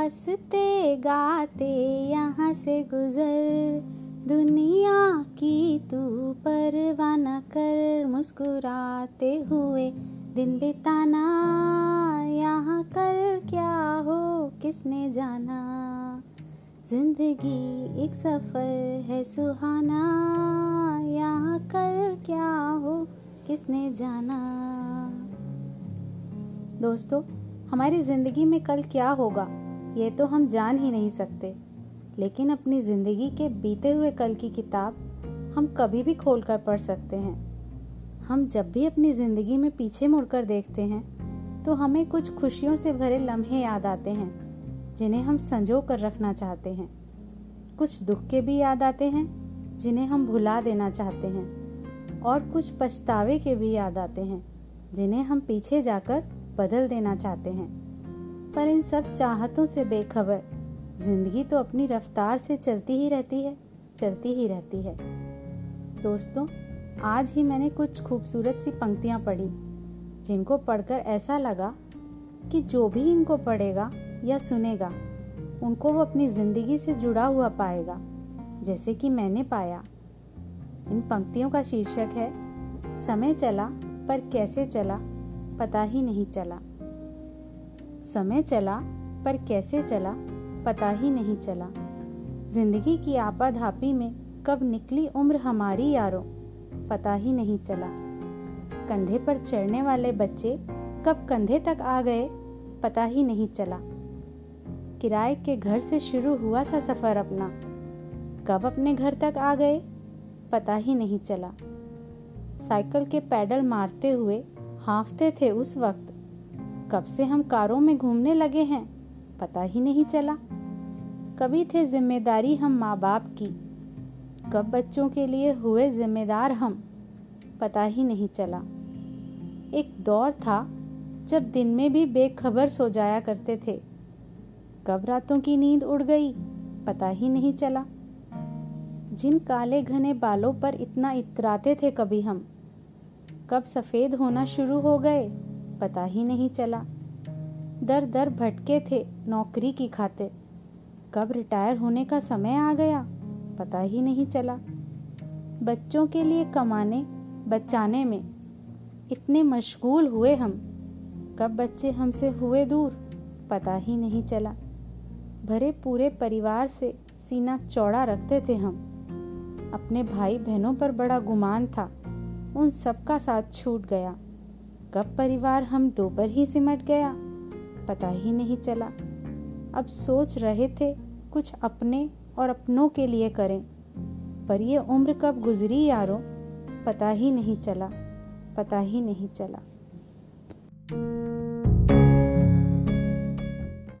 हँसते गाते यहाँ से गुजर। दुनिया की तू परवाह न कर, मुस्कुराते हुए दिन बिताना। यहाँ कल क्या हो, किसने जाना? ज़िंदगी एक सफ़र है सुहाना। यहाँ कल क्या हो, किसने जाना? दोस्तों, हमारी ज़िंदगी में कल क्या होगा? ये तो हम जान ही नहीं सकते। लेकिन अपनी ज़िंदगी के बीते हुए कल की किताब हम कभी भी खोल कर पढ़ सकते हैं। हम जब भी अपनी ज़िंदगी में पीछे मुड़कर देखते हैं तो हमें कुछ खुशियों से भरे लम्हे याद आते हैं, जिन्हें हम संजो कर रखना चाहते हैं। कुछ दुख के भी याद आते हैं, जिन्हें हम भुला देना चाहते हैं। और कुछ पछतावे के भी याद आते हैं, जिन्हें हम पीछे जाकर बदल देना चाहते हैं। पर इन सब चाहतों से बेखबर। ज़िंदगी तो अपनी रफ्तार से चलती ही रहती है, चलती ही रहती है। दोस्तों, आज ही मैंने कुछ खूबसूरत सी पंक्तियाँ पढ़ी, जिनको पढ़कर ऐसा लगा कि जो भी इनको पढ़ेगा या सुनेगा, उनको वो अपनी ज़िंदगी से जुड़ा हुआ पाएगा, जैसे कि मैंने पाया। इन पंक्तियों का शीर्षक है, समय चला पर कैसे चला, पता ही नहीं चला। समय चला, पर कैसे चला, पता ही नहीं चला। ज़िंदगी की आपाधापी में कब निकली उम्र हमारी यारों, पता ही नहीं चला। कंधे पर चढ़ने वाले बच्चे कब कंधे तक आ गए, पता ही नहीं चला। किराए के घर से शुरू हुआ था सफ़र अपना। कब अपने घर तक आ गए, पता ही नहीं चला। साइकिल के पैडल मारते हुए हाफते थे उस वक्त। कब से हम कारों में घूमने लगे हैं, पता ही नहीं चला। कभी थे ज़िम्मेदारी हम माँ बाप की, कब बच्चों के लिए हुए जिम्मेदार हम, पता ही नहीं चला। एक दौर था जब दिन में भी बेखबर सो जाया करते थे। कब रातों की नींद उड़ गई, पता ही नहीं चला। जिन काले घने बालों पर इतना इतराते थे कभी हम, कब सफ़ेद होना शुरू हो गए पता ही नहीं चला। दर दर भटके थे नौकरी की खातिर। कब रिटायर होने का समय आ गया, पता ही नहीं चला। बच्चों के लिए कमाने, बचाने में इतने मशगूल हुए हम। कब बच्चे हमसे हुए दूर, पता ही नहीं चला। भरे पूरे परिवार से सीना चौड़ा रखते थे हम। अपने भाई बहनों पर बड़ा गुमान था। उन सबका साथ छूट गया। कब परिवार हम दो पर ही सिमट गया? पता ही नहीं चला। अब सोच रहे थे कुछ अपने और अपनों के लिए करें। पर ये उम्र कब गुजरी यारों? पता ही नहीं चला। पता ही नहीं चला।